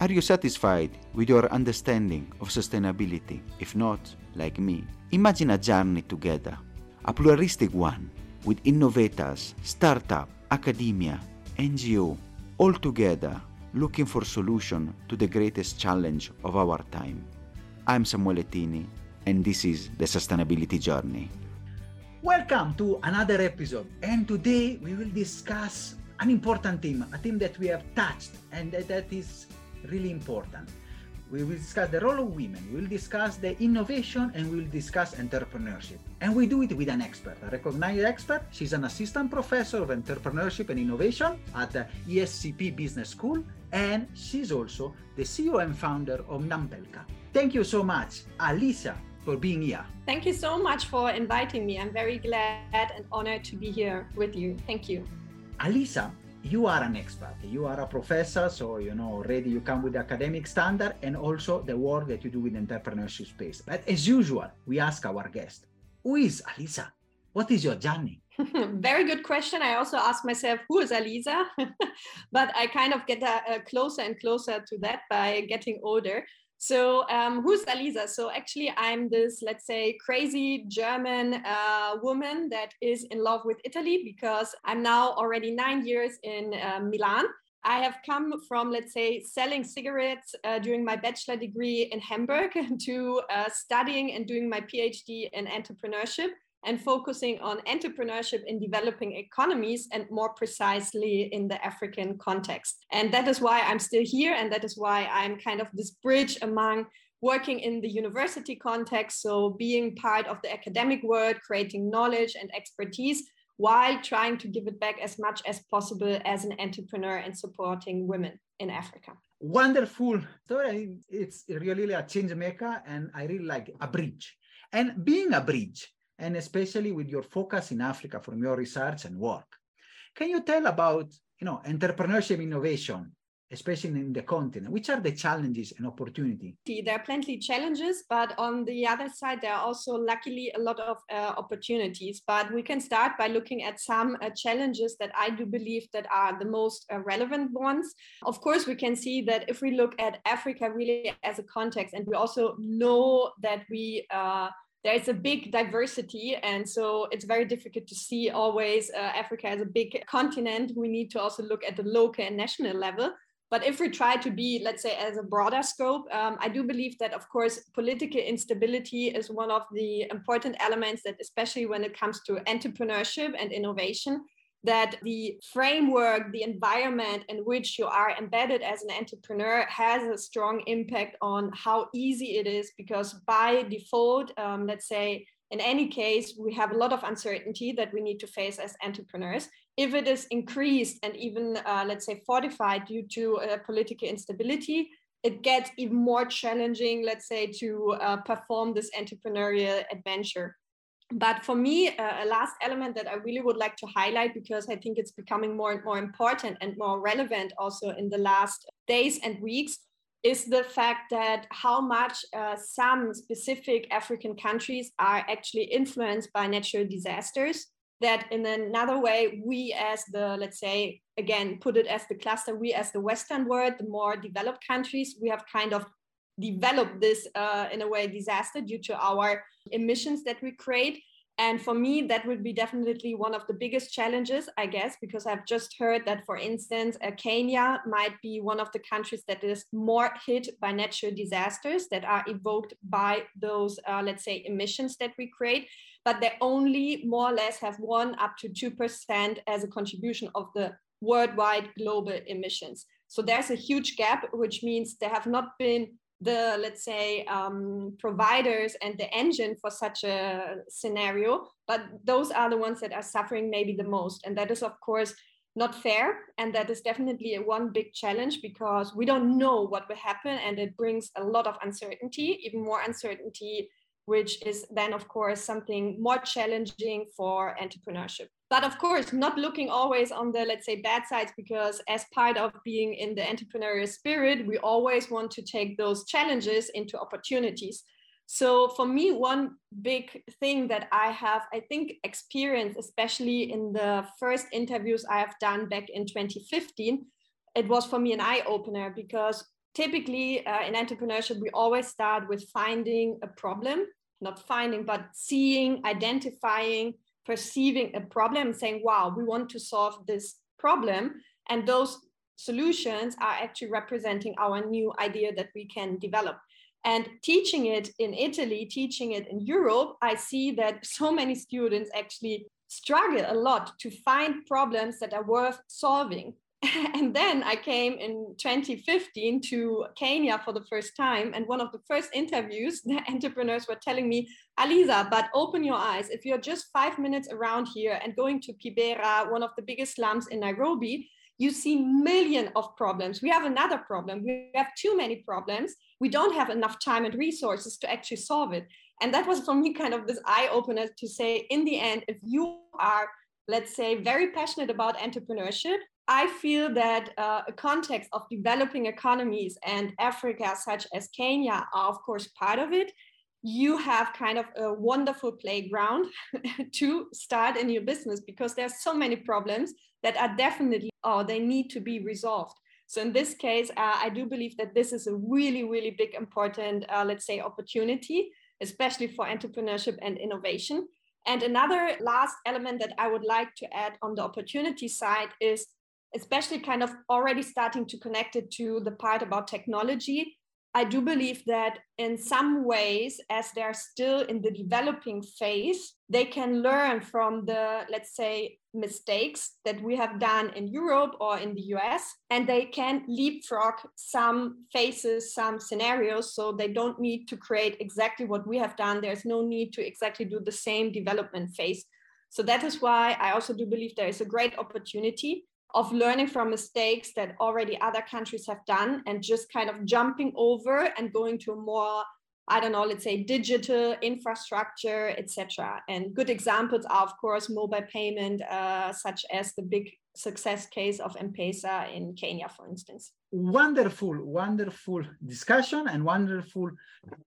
Are you satisfied with your understanding of sustainability? If not, like me, imagine a journey together, a pluralistic one with innovators, startup, academia, NGO, all together looking for solution to the greatest challenge of our time. I'm Samuele Tini, and this is the Sustainability Journey. Welcome to another episode, and today we will discuss an important theme, a theme that we have touched and that is really important. We will discuss the role of women, we will discuss the innovation, and we will discuss entrepreneurship. And we do it with an expert, a recognized expert. She's an assistant professor of entrepreneurship and innovation at the ESCP Business School, and she's also the CEO and founder of Nampelka. Thank you so much, Alisa, for being here. Thank you so much for inviting me. I'm very glad and honored to be here with you. Thank you. Alisa, you are an expert. You are a professor, so you know already you come with academic standard and also the work that you do with entrepreneurship space. But as usual, we ask our guest, who is Alisa? What is your journey? Very good question. I also ask myself, who is Alisa? but I kind of get uh, closer and closer to that by getting older. So um, who's Alisa? So actually, I'm this, let's say, crazy German uh, woman that is in love with Italy because I'm now already nine years in uh, Milan. I have come from, let's say, selling cigarettes uh, during my bachelor degree in Hamburg to uh, studying and doing my PhD in entrepreneurship and focusing on entrepreneurship in developing economies and more precisely in the African context. And that is why I'm still here. And that is why I'm kind of this bridge among working in the university context, so being part of the academic world, creating knowledge and expertise, while trying to give it back as much as possible as an entrepreneur and supporting women in Africa. Wonderful story. It's really a change maker, and I really like a bridge. And being a bridge, and especially with your focus in Africa from your research and work. Can you tell about you know entrepreneurship innovation especially in the continent? Which are the challenges and opportunity? There are plenty of challenges but on the other side there are also luckily a lot of uh, opportunities. But we can start by looking at some uh, challenges that i do believe that are the most uh, relevant ones. Of course we can see that if we look at africa really as a context and we also know that we uh, there's a big diversity and so it's very difficult to see always uh, africa as a big continent. We need to also look at the local and national level. But if we try to be let's say as a broader scope um, i do believe that of course political instability is one of the important elements that especially when it comes to entrepreneurship and innovation that the framework, the environment in which you are embedded as an entrepreneur has a strong impact on how easy it is because by default, um, let's say, in any case, we have a lot of uncertainty that we need to face as entrepreneurs. If it is increased and even, uh, let's say, fortified due to uh, political instability, it gets even more challenging, let's say, to uh, perform this entrepreneurial adventure. But for me, uh, a last element that I really would like to highlight because I think it's becoming more and more important and more relevant also in the last days and weeks is the fact that how much uh, some specific African countries are actually influenced by natural disasters. That in another way, we as the, let's say, again, put it as the cluster, we as the Western world, the more developed countries, we have kind of develop this uh, in a way disaster due to our emissions that we create. And for me that would be definitely one of the biggest challenges i guess because i've just heard that for instance uh, kenya might be one of the countries that is more hit by natural disasters that are evoked by those uh, let's say emissions that we create. But they only more or less have one up to 2% as a contribution of the worldwide global emissions. So there's a huge gap which means there have not been the let's say um, providers and the engine for such a scenario but those are the ones that are suffering maybe the most. And that is of course not fair. And that is definitely a one big challenge because we don't know what will happen and it brings a lot of uncertainty even more uncertainty which is then of course something more challenging for entrepreneurship. But of course not looking always on the let's say bad sides because as part of being in the entrepreneurial spirit we always want to take those challenges into opportunities. So for me one big thing that i have i think experienced especially in the first interviews i have done back in 2015 it was for me an eye opener because typically uh, in entrepreneurship, we always start with finding a problem, not finding, but seeing, identifying, perceiving a problem, saying, wow, we want to solve this problem. And those solutions are actually representing our new idea that we can develop. And teaching it in Italy, teaching it in Europe, I see that so many students actually struggle a lot to find problems that are worth solving. and then I came in 2015 to Kenya for the first time. And one of the first interviews, the entrepreneurs were telling me, Alisa, but open your eyes. If you're just five minutes around here and going to Kibera, one of the biggest slums in Nairobi, you see million of problems. We have another problem. We have too many problems. We don't have enough time and resources to actually solve it. And that was for me kind of this eye opener to say, in the end, if you are, let's say, very passionate about entrepreneurship, I feel that uh, a context of developing economies and Africa, such as Kenya, are of course part of it. You have kind of a wonderful playground to start a new business because there's so many problems that are definitely or they need to be resolved. So in this case, uh, I do believe that this is a really, really big, important, uh, let's say, opportunity, especially for entrepreneurship and innovation. And another last element that I would like to add on the opportunity side is especially kind of already starting to connect it to the part about technology I do believe that in some ways, as they're still in the developing phase, they can learn from the, let's say, mistakes that we have done in Europe or in the US, and they can leapfrog some phases, some scenarios, so they don't need to create exactly what we have done. There's no need to exactly do the same development phase. So that is why I also do believe there is a great opportunity of learning from mistakes that already other countries have done and just kind of jumping over and going to a more i don't know let's say digital infrastructure etc and good examples are of course mobile payment uh, such as the big success case of m-pesa in kenya for instance. Wonderful wonderful discussion and wonderful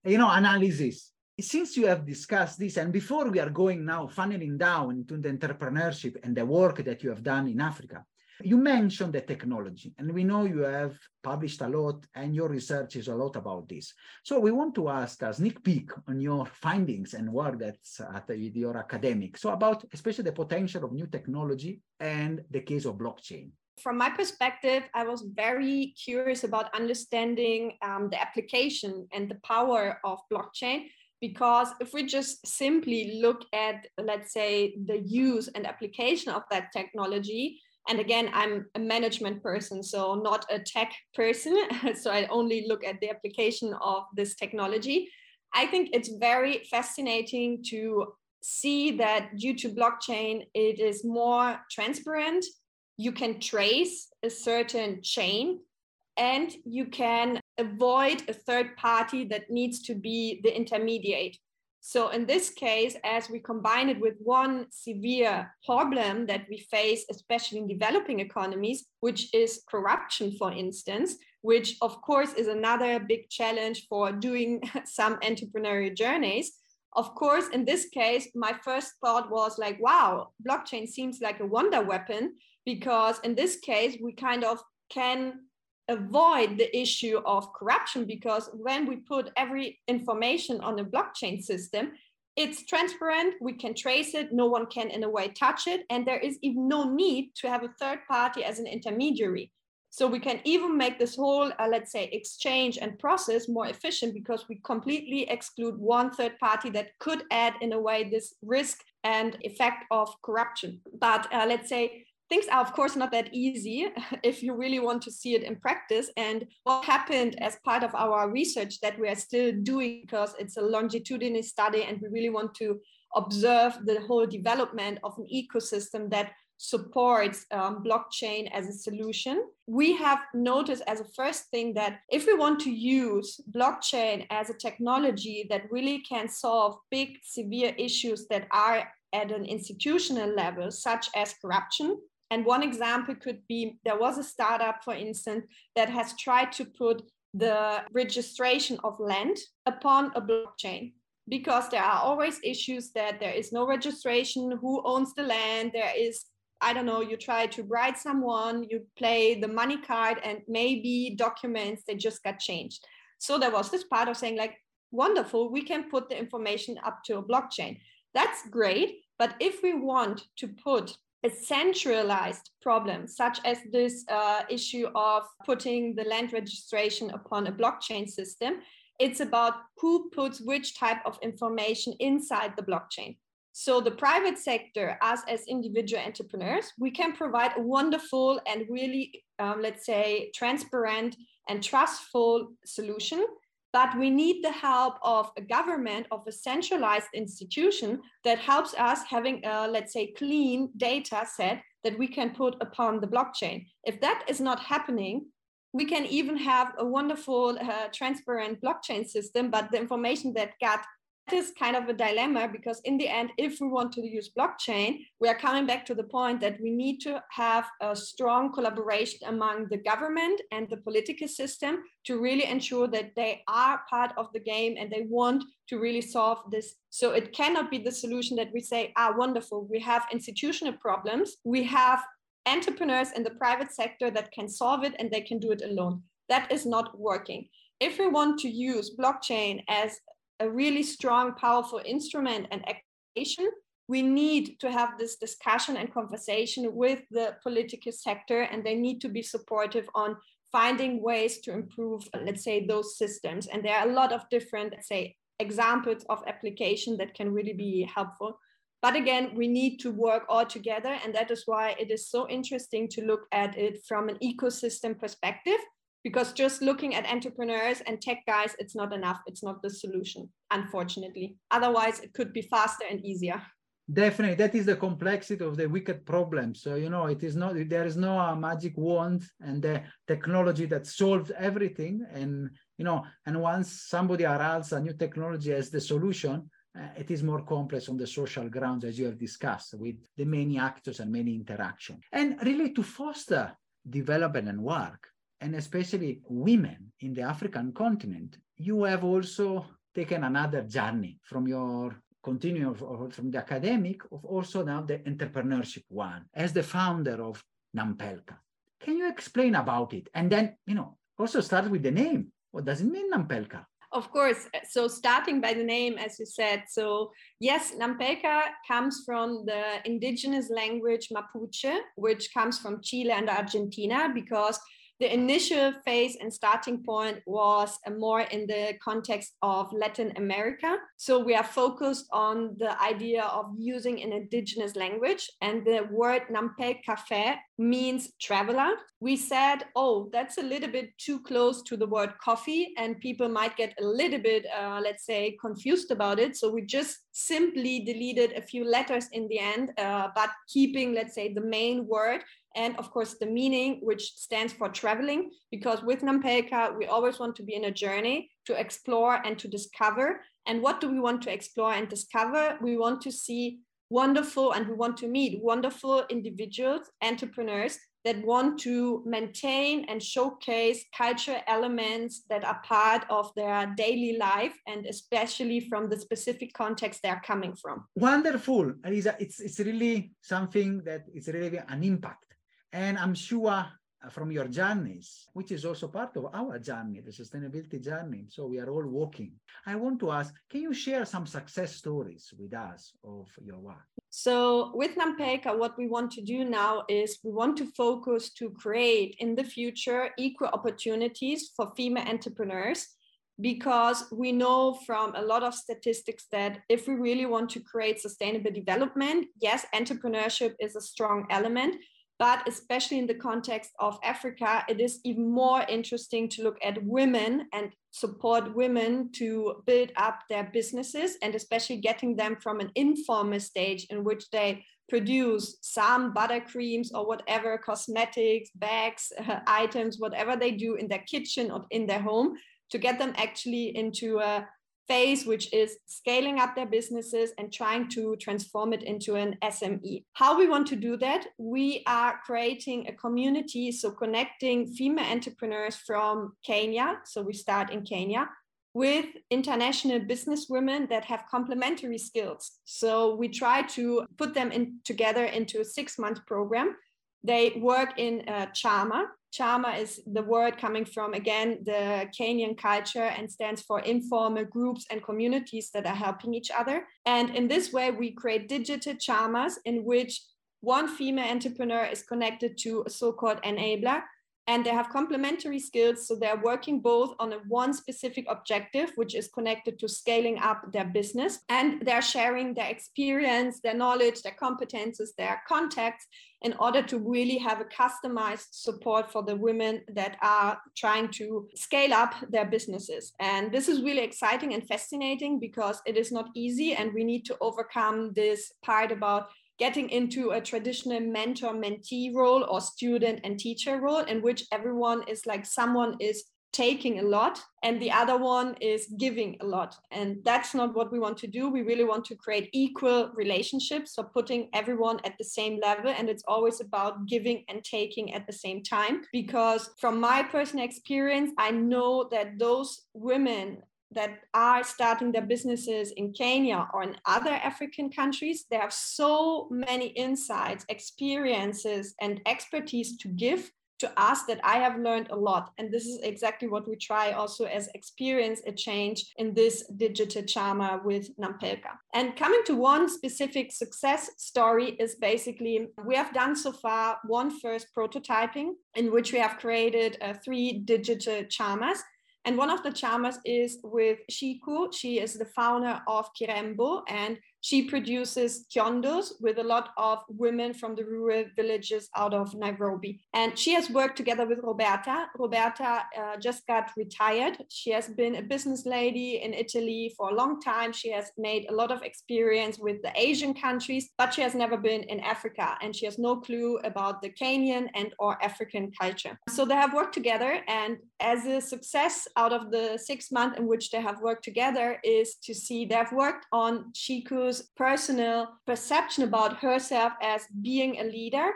you know analysis. Since you have discussed this and before we are going now funneling down into the entrepreneurship and the work that you have done in africa you mentioned the technology, and we know you have published a lot, and your research is a lot about this. So we want to ask a sneak peek on your findings and work that's at your academic. So about especially the potential of new technology and the case of blockchain. From my perspective, I was very curious about understanding um, the application and the power of blockchain because if we just simply look at let's say the use and application of that technology and again i'm a management person so not a tech person. So i only look at the application of this technology. I think it's very fascinating to see that due to blockchain it is more transparent. You can trace a certain chain and you can avoid a third party that needs to be the intermediate so in this case, as we combine it with one severe problem that we face, especially in developing economies, which is corruption, for instance, which of course is another big challenge for doing some entrepreneurial journeys. Of course, in this case, my first thought was like, wow, blockchain seems like a wonder weapon because in this case, we kind of can avoid the issue of corruption because when we put every information on a blockchain system, it's transparent, we can trace it, no one can in a way touch it, and there is even no need to have a third party as an intermediary. So we can even make this whole, uh, let's say, exchange and process more efficient because we completely exclude one third party that could add, in a way, this risk and effect of corruption. But uh, let's say things are of course not that easy if you really want to see it in practice and what happened as part of our research that we are still doing because it's a longitudinal study and we really want to observe the whole development of an ecosystem that supports um, blockchain as a solution. We have noticed as a first thing that if we want to use blockchain as a technology that really can solve big, severe issues that are at an institutional level, such as corruption, and one example could be there was a startup, for instance, that has tried to put the registration of land upon a blockchain because there are always issues that there is no registration, who owns the land, there is I don't know, you try to bribe someone, you play the money card, and maybe documents they just got changed. So there was this part of saying, like, wonderful, we can put the information up to a blockchain. That's great. But if we want to put a centralized problem, such as this uh, issue of putting the land registration upon a blockchain system, it's about who puts which type of information inside the blockchain. So the private sector, us as individual entrepreneurs, we can provide a wonderful and really, um, let's say, transparent and trustful solution. But we need the help of a government, of a centralized institution that helps us having a, let's say, clean data set that we can put upon the blockchain. If that is not happening, we can even have a wonderful, uh, transparent blockchain system, but the information that got is kind of a dilemma because in the end if we want to use blockchain we are coming back to the point that we need to have a strong collaboration among the government and the political system to really ensure that they are part of the game and they want to really solve this. So it cannot be the solution that we say ah wonderful. We have institutional problems. We have entrepreneurs in the private sector that can solve it and they can do it alone. That is not working. If we want to use blockchain as a really strong, powerful instrument and activation, we need to have this discussion and conversation with the political sector, and they need to be supportive on finding ways to improve, let's say, those systems. And there are a lot of different, let's say, examples of application that can really be helpful. But again, we need to work all together. And that is why it is so interesting to look at it from an ecosystem perspective because just looking at entrepreneurs and tech guys it's not enough. It's not the solution unfortunately. Otherwise it could be faster and easier. Definitely. That is the complexity of the wicked problem. So you know it is not there is no uh, magic wand and the technology that solves everything. And you know and once somebody arrives a new technology as the solution uh, it is more complex on the social grounds as you have discussed with the many actors and many interaction and really to foster development and work and especially women in the African continent, you have also taken another journey from your continuing from the academic of also now the entrepreneurship one as the founder of Nampelka. Can you explain about it? And then, you know, also start with the name. What does it mean, Nampelka? Of course. So starting by the name, as you said. So yes, Nampelka comes from the indigenous language Mapuche, which comes from Chile and Argentina, because the initial phase and starting point was more in the context of Latin America. So we are focused on the idea of using an indigenous language, and the word Nampelkafe means traveler. We said, oh, that's a little bit too close to the word coffee, and people might get a little bit, uh, let's say, confused about it. So we just simply deleted a few letters in the end, uh, but keeping, let's say, the main word and of course the meaning which stands for traveling because with nampelka we always want to be in a journey to explore and to discover and what do we want to explore and discover we want to see wonderful and we want to meet wonderful individuals entrepreneurs that want to maintain and showcase culture elements that are part of their daily life and especially from the specific context they're coming from. Wonderful, Elisa. It's, it's really something that is really an impact and I'm sure uh, from your journeys, which is also part of our journey, the sustainability journey. So we are all walking. I want to ask, can you share some success stories with us of your work? So with Nampelka, what we want to do now is we want to focus to create in the future equal opportunities for female entrepreneurs because we know from a lot of statistics that if we really want to create sustainable development, yes, entrepreneurship is a strong element, but especially in the context of Africa, it is even more interesting to look at women and support women to build up their businesses and especially getting them from an informal stage in which they produce some buttercreams or whatever cosmetics, bags, uh, items, whatever they do in their kitchen or in their home to get them actually into a phase, which is scaling up their businesses and trying to transform it into an SME. How we want to do that? We are creating a community, so connecting female entrepreneurs from Kenya. So we start in Kenya with international business women that have complementary skills. So we try to put them in together into a six month program. They work in uh, Chama. Chama is the word coming from, again, the Kenyan culture and stands for informal groups and communities that are helping each other. And in this way, we create digital Chamas in which one female entrepreneur is connected to a so called enabler and they have complementary skills so they're working both on a one specific objective which is connected to scaling up their business and they're sharing their experience their knowledge their competences their contacts in order to really have a customized support for the women that are trying to scale up their businesses. And this is really exciting and fascinating because it is not easy and we need to overcome this part about getting into a traditional mentor mentee role or student and teacher role in which everyone is like someone is taking a lot and the other one is giving a lot. And that's not what we want to do. We really want to create equal relationships so putting everyone at the same level. And it's always about giving and taking at the same time because from my personal experience i know that those women that are starting their businesses in Kenya or in other African countries, they have so many insights, experiences, and expertise to give to us that I have learned a lot. And this is exactly what we try also as experience a change in this digital chama with Nampelka. And coming to one specific success story is basically we have done so far one first prototyping in which we have created uh, three digital chamas and one of the chamas is with Shiku. She is the founder of Kirembo and she produces kiondos with a lot of women from the rural villages out of Nairobi. And she has worked together with Roberta. Roberta uh, just got retired. She has been a business lady in Italy for a long time. She has made a lot of experience with the Asian countries, but she has never been in Africa and she has no clue about the Kenyan and or African culture. So they have worked together and as a success out of the six months in which they have worked together is to see they've worked on Personal perception about herself as being a leader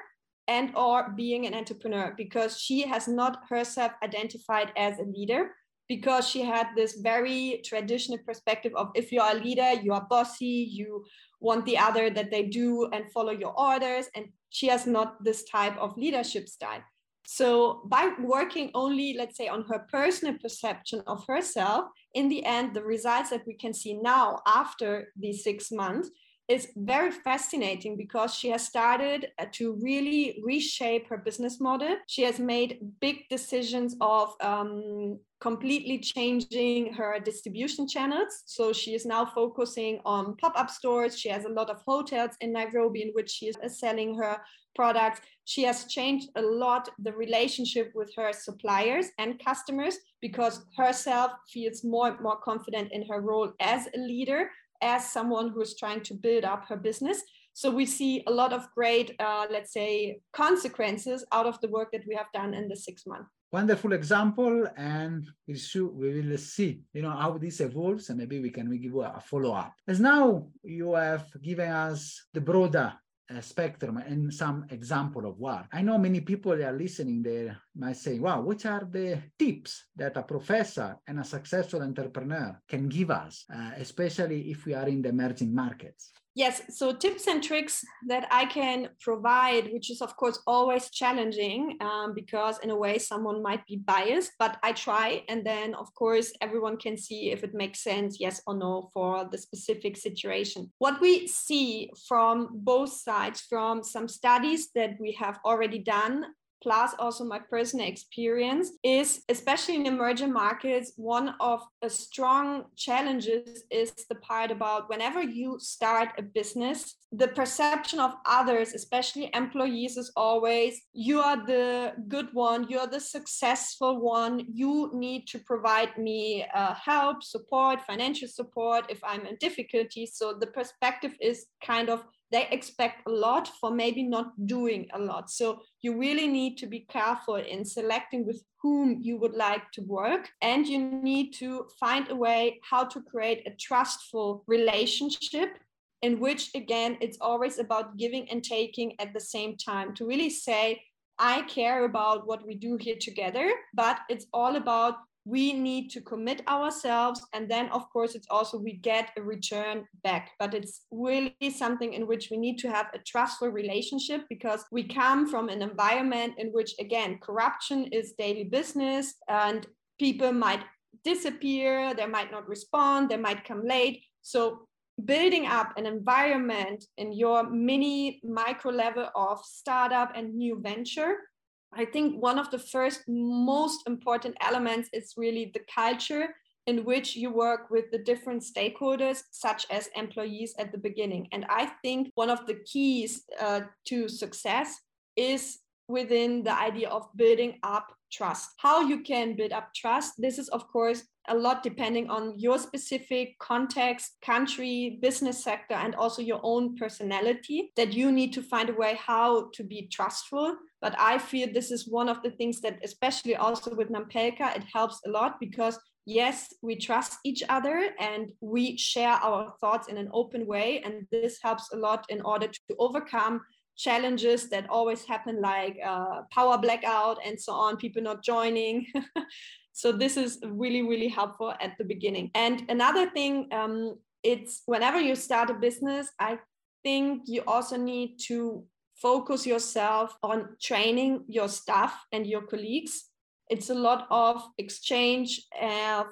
and or being an entrepreneur because she has not herself identified as a leader because she had this very traditional perspective of if you are a leader you are bossy you want the other that they do and follow your orders and she has not this type of leadership style so by working only, let's say, on her personal perception of herself, in the end, the results that we can see now after these six months is very fascinating because she has started uh, to really reshape her business model. She has made big decisions of um, completely changing her distribution channels. So she is now focusing on pop up stores. She has a lot of hotels in Nairobi in which she is selling her products. She has changed a lot the relationship with her suppliers and customers because herself feels more and more confident in her role as a leader as someone who is trying to build up her business. So we see a lot of great, uh, let's say, consequences out of the work that we have done in the six months. Wonderful example, and we we will see, you know, how this evolves, and maybe we can we give a follow up. As now you have given us the broader spectrum and some example of what I know many people that are listening there might say, wow, which are the tips that a professor and a successful entrepreneur can give us, uh, especially if we are in the emerging markets? Yes, so tips and tricks that I can provide, which is of course always challenging um, because in a way someone might be biased, but I try. And then of course everyone can see if it makes sense, yes or no, for the specific situation. What we see from both sides, from some studies that we have already done plus also my personal experience is especially in emerging markets one of the strong challenges is the part about whenever you start a business the perception of others especially employees is always you are the good one you're the successful one you need to provide me uh, help support financial support if i'm in difficulty. So the perspective is kind of they expect a lot for maybe not doing a lot. So you really need to be careful in selecting with whom you would like to work. And you need to find a way how to create a trustful relationship in which, again, it's always about giving and taking at the same time to really say, I care about what we do here together, but it's all about we need to commit ourselves and then of course it's also we get a return back. But it's really something in which we need to have a trustful relationship because we come from an environment in which again corruption is daily business and people might disappear they might not respond they might come late. So building up an environment in your mini micro level of startup and new venture I think one of the first most important elements is really the culture in which you work with the different stakeholders, such as employees at the beginning. And I think one of the keys uh, to success is within the idea of building up trust. How you can build up trust, this is, of course, a lot depending on your specific context, country, business sector, and also your own personality that you need to find a way how to be trustful. But I feel this is one of the things that, especially also with Nampelka, it helps a lot because yes, we trust each other and we share our thoughts in an open way. And this helps a lot in order to overcome challenges that always happen, like uh, power blackout and so on, people not joining. so this is really, really helpful at the beginning. And another thing, um, it's whenever you start a business, I think you also need to focus yourself on training your staff and your colleagues. It's a lot of exchange of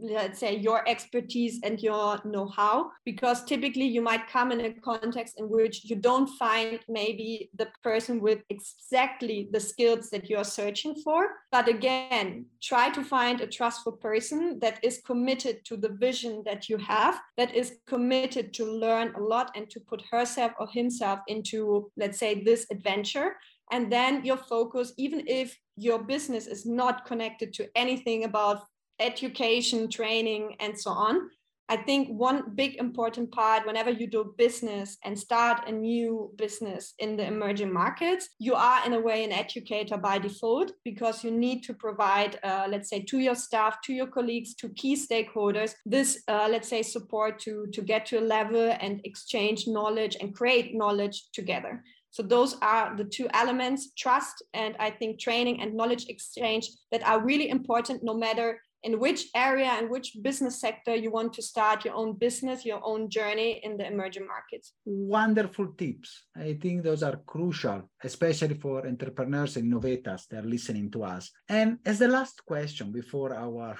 let's say your expertise and your know-how because typically you might come in a context in which you don't find maybe the person with exactly the skills that you're searching for. But again try to find a trustful person that is committed to the vision that you have that is committed to learn a lot and to put herself or himself into let's say this adventure. And then your focus even if your business is not connected to anything about education, training, and so on. I think one big important part whenever you do business and start a new business in the emerging markets, you are in a way an educator by default because you need to provide, uh, let's say, to your staff, to your colleagues, to key stakeholders, this, uh, let's say, support to, to get to a level and exchange knowledge and create knowledge together. So those are the two elements, trust and I think training and knowledge exchange that are really important no matter in which area and which business sector you want to start your own business, your own journey in the emerging markets. Wonderful tips. I think those are crucial, especially for entrepreneurs and innovators that are listening to us. And as the last question before our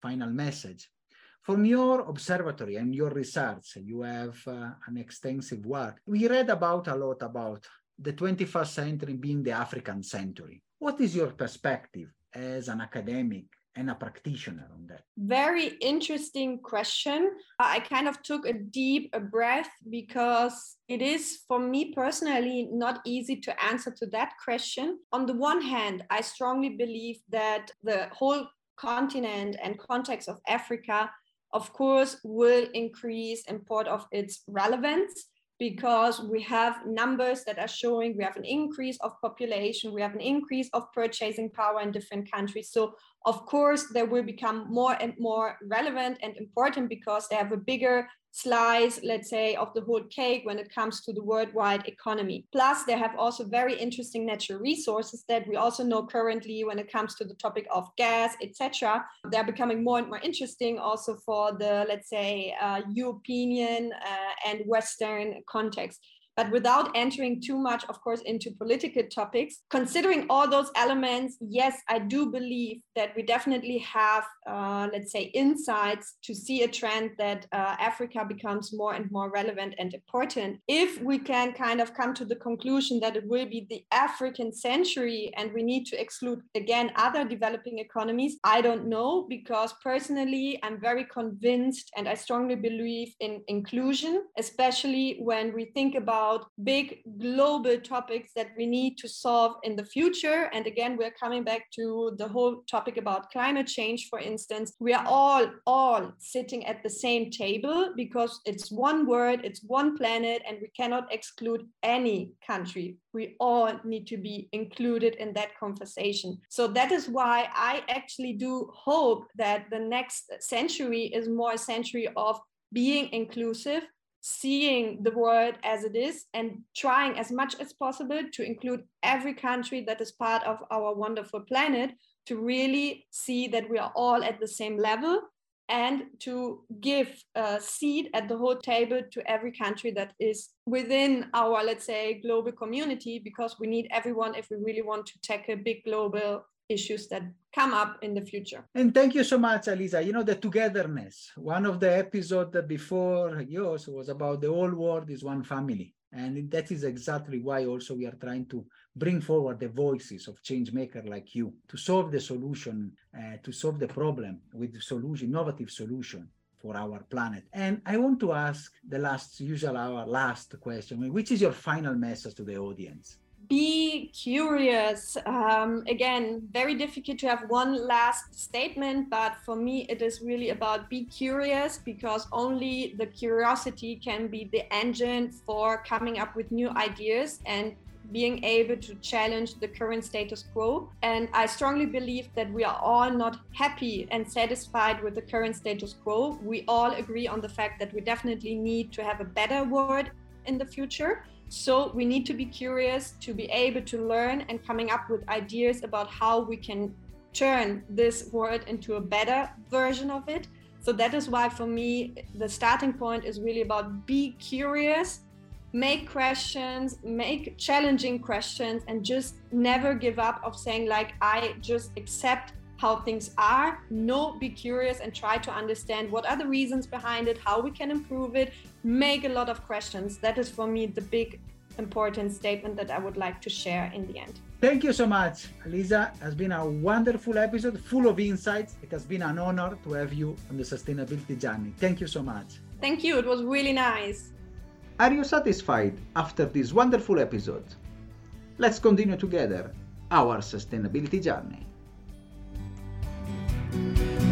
final message, from your observatory and your research, you have uh, an extensive work. We read about a lot about the 21st century being the African century. What is your perspective as an academic and a practitioner on that? Very interesting question. I kind of took a deep breath because it is, for me personally, not easy to answer to that question. On the one hand, I strongly believe that the whole continent and context of Africa, of course, will increase in part of its relevance because we have numbers that are showing we have an increase of population, we have an increase of purchasing power in different countries. So of course, they will become more and more relevant and important because they have a bigger slice, let's say, of the whole cake when it comes to the worldwide economy. Plus, they have also very interesting natural resources that we also know currently when it comes to the topic of gas, etc. They're becoming more and more interesting also for the, let's say, uh, European uh, and Western context but without entering too much, of course, into political topics. Considering all those elements, yes, I do believe that we definitely have, uh, let's say, insights to see a trend that uh, Africa becomes more and more relevant and important. If we can kind of come to the conclusion that it will be the African century and we need to exclude again other developing economies, I don't know because personally I'm very convinced and I strongly believe in inclusion, especially when we think about about big global topics that we need to solve in the future. And again, we're coming back to the whole topic about climate change, for instance. We are all, all sitting at the same table because it's one world, it's one planet, and we cannot exclude any country. We all need to be included in that conversation. So that is why I actually do hope that the next century is more a century of being inclusive seeing the world as it is and trying as much as possible to include every country that is part of our wonderful planet to really see that we are all at the same level and to give a seat at the whole table to every country that is within our, let's say, global community, because we need everyone if we really want to tackle big global issues that come up in the future. And thank you so much, Elisa. You know, the togetherness. One of the episodes before yours was about the whole world is one family. And that is exactly why also we are trying to bring forward the voices of change maker like you to solve the solution, uh, to solve the problem with solution, innovative solution for our planet. And I want to ask the last, usual our last question, which is your final message to the audience? Be curious. Um, again, very difficult to have one last statement, but for me, it is really about be curious because only the curiosity can be the engine for coming up with new ideas and being able to challenge the current status quo. And I strongly believe that we are all not happy and satisfied with the current status quo. We all agree on the fact that we definitely need to have a better world in the future. So we need to be curious to be able to learn and coming up with ideas about how we can turn this world into a better version of it. So that is why for me the starting point is really about be curious make questions make challenging questions and just never give up of saying like i just accept how things are no be curious and try to understand what are the reasons behind it how we can improve it make a lot of questions that is for me the big important statement that i would like to share in the end Thank you so much, Lisa. It has been a wonderful episode full of insights. It has been an honor to have you on the sustainability journey. Thank you so much. Thank you. It was really nice. Are you satisfied after this wonderful episode? Let's continue together our sustainability journey. Bye.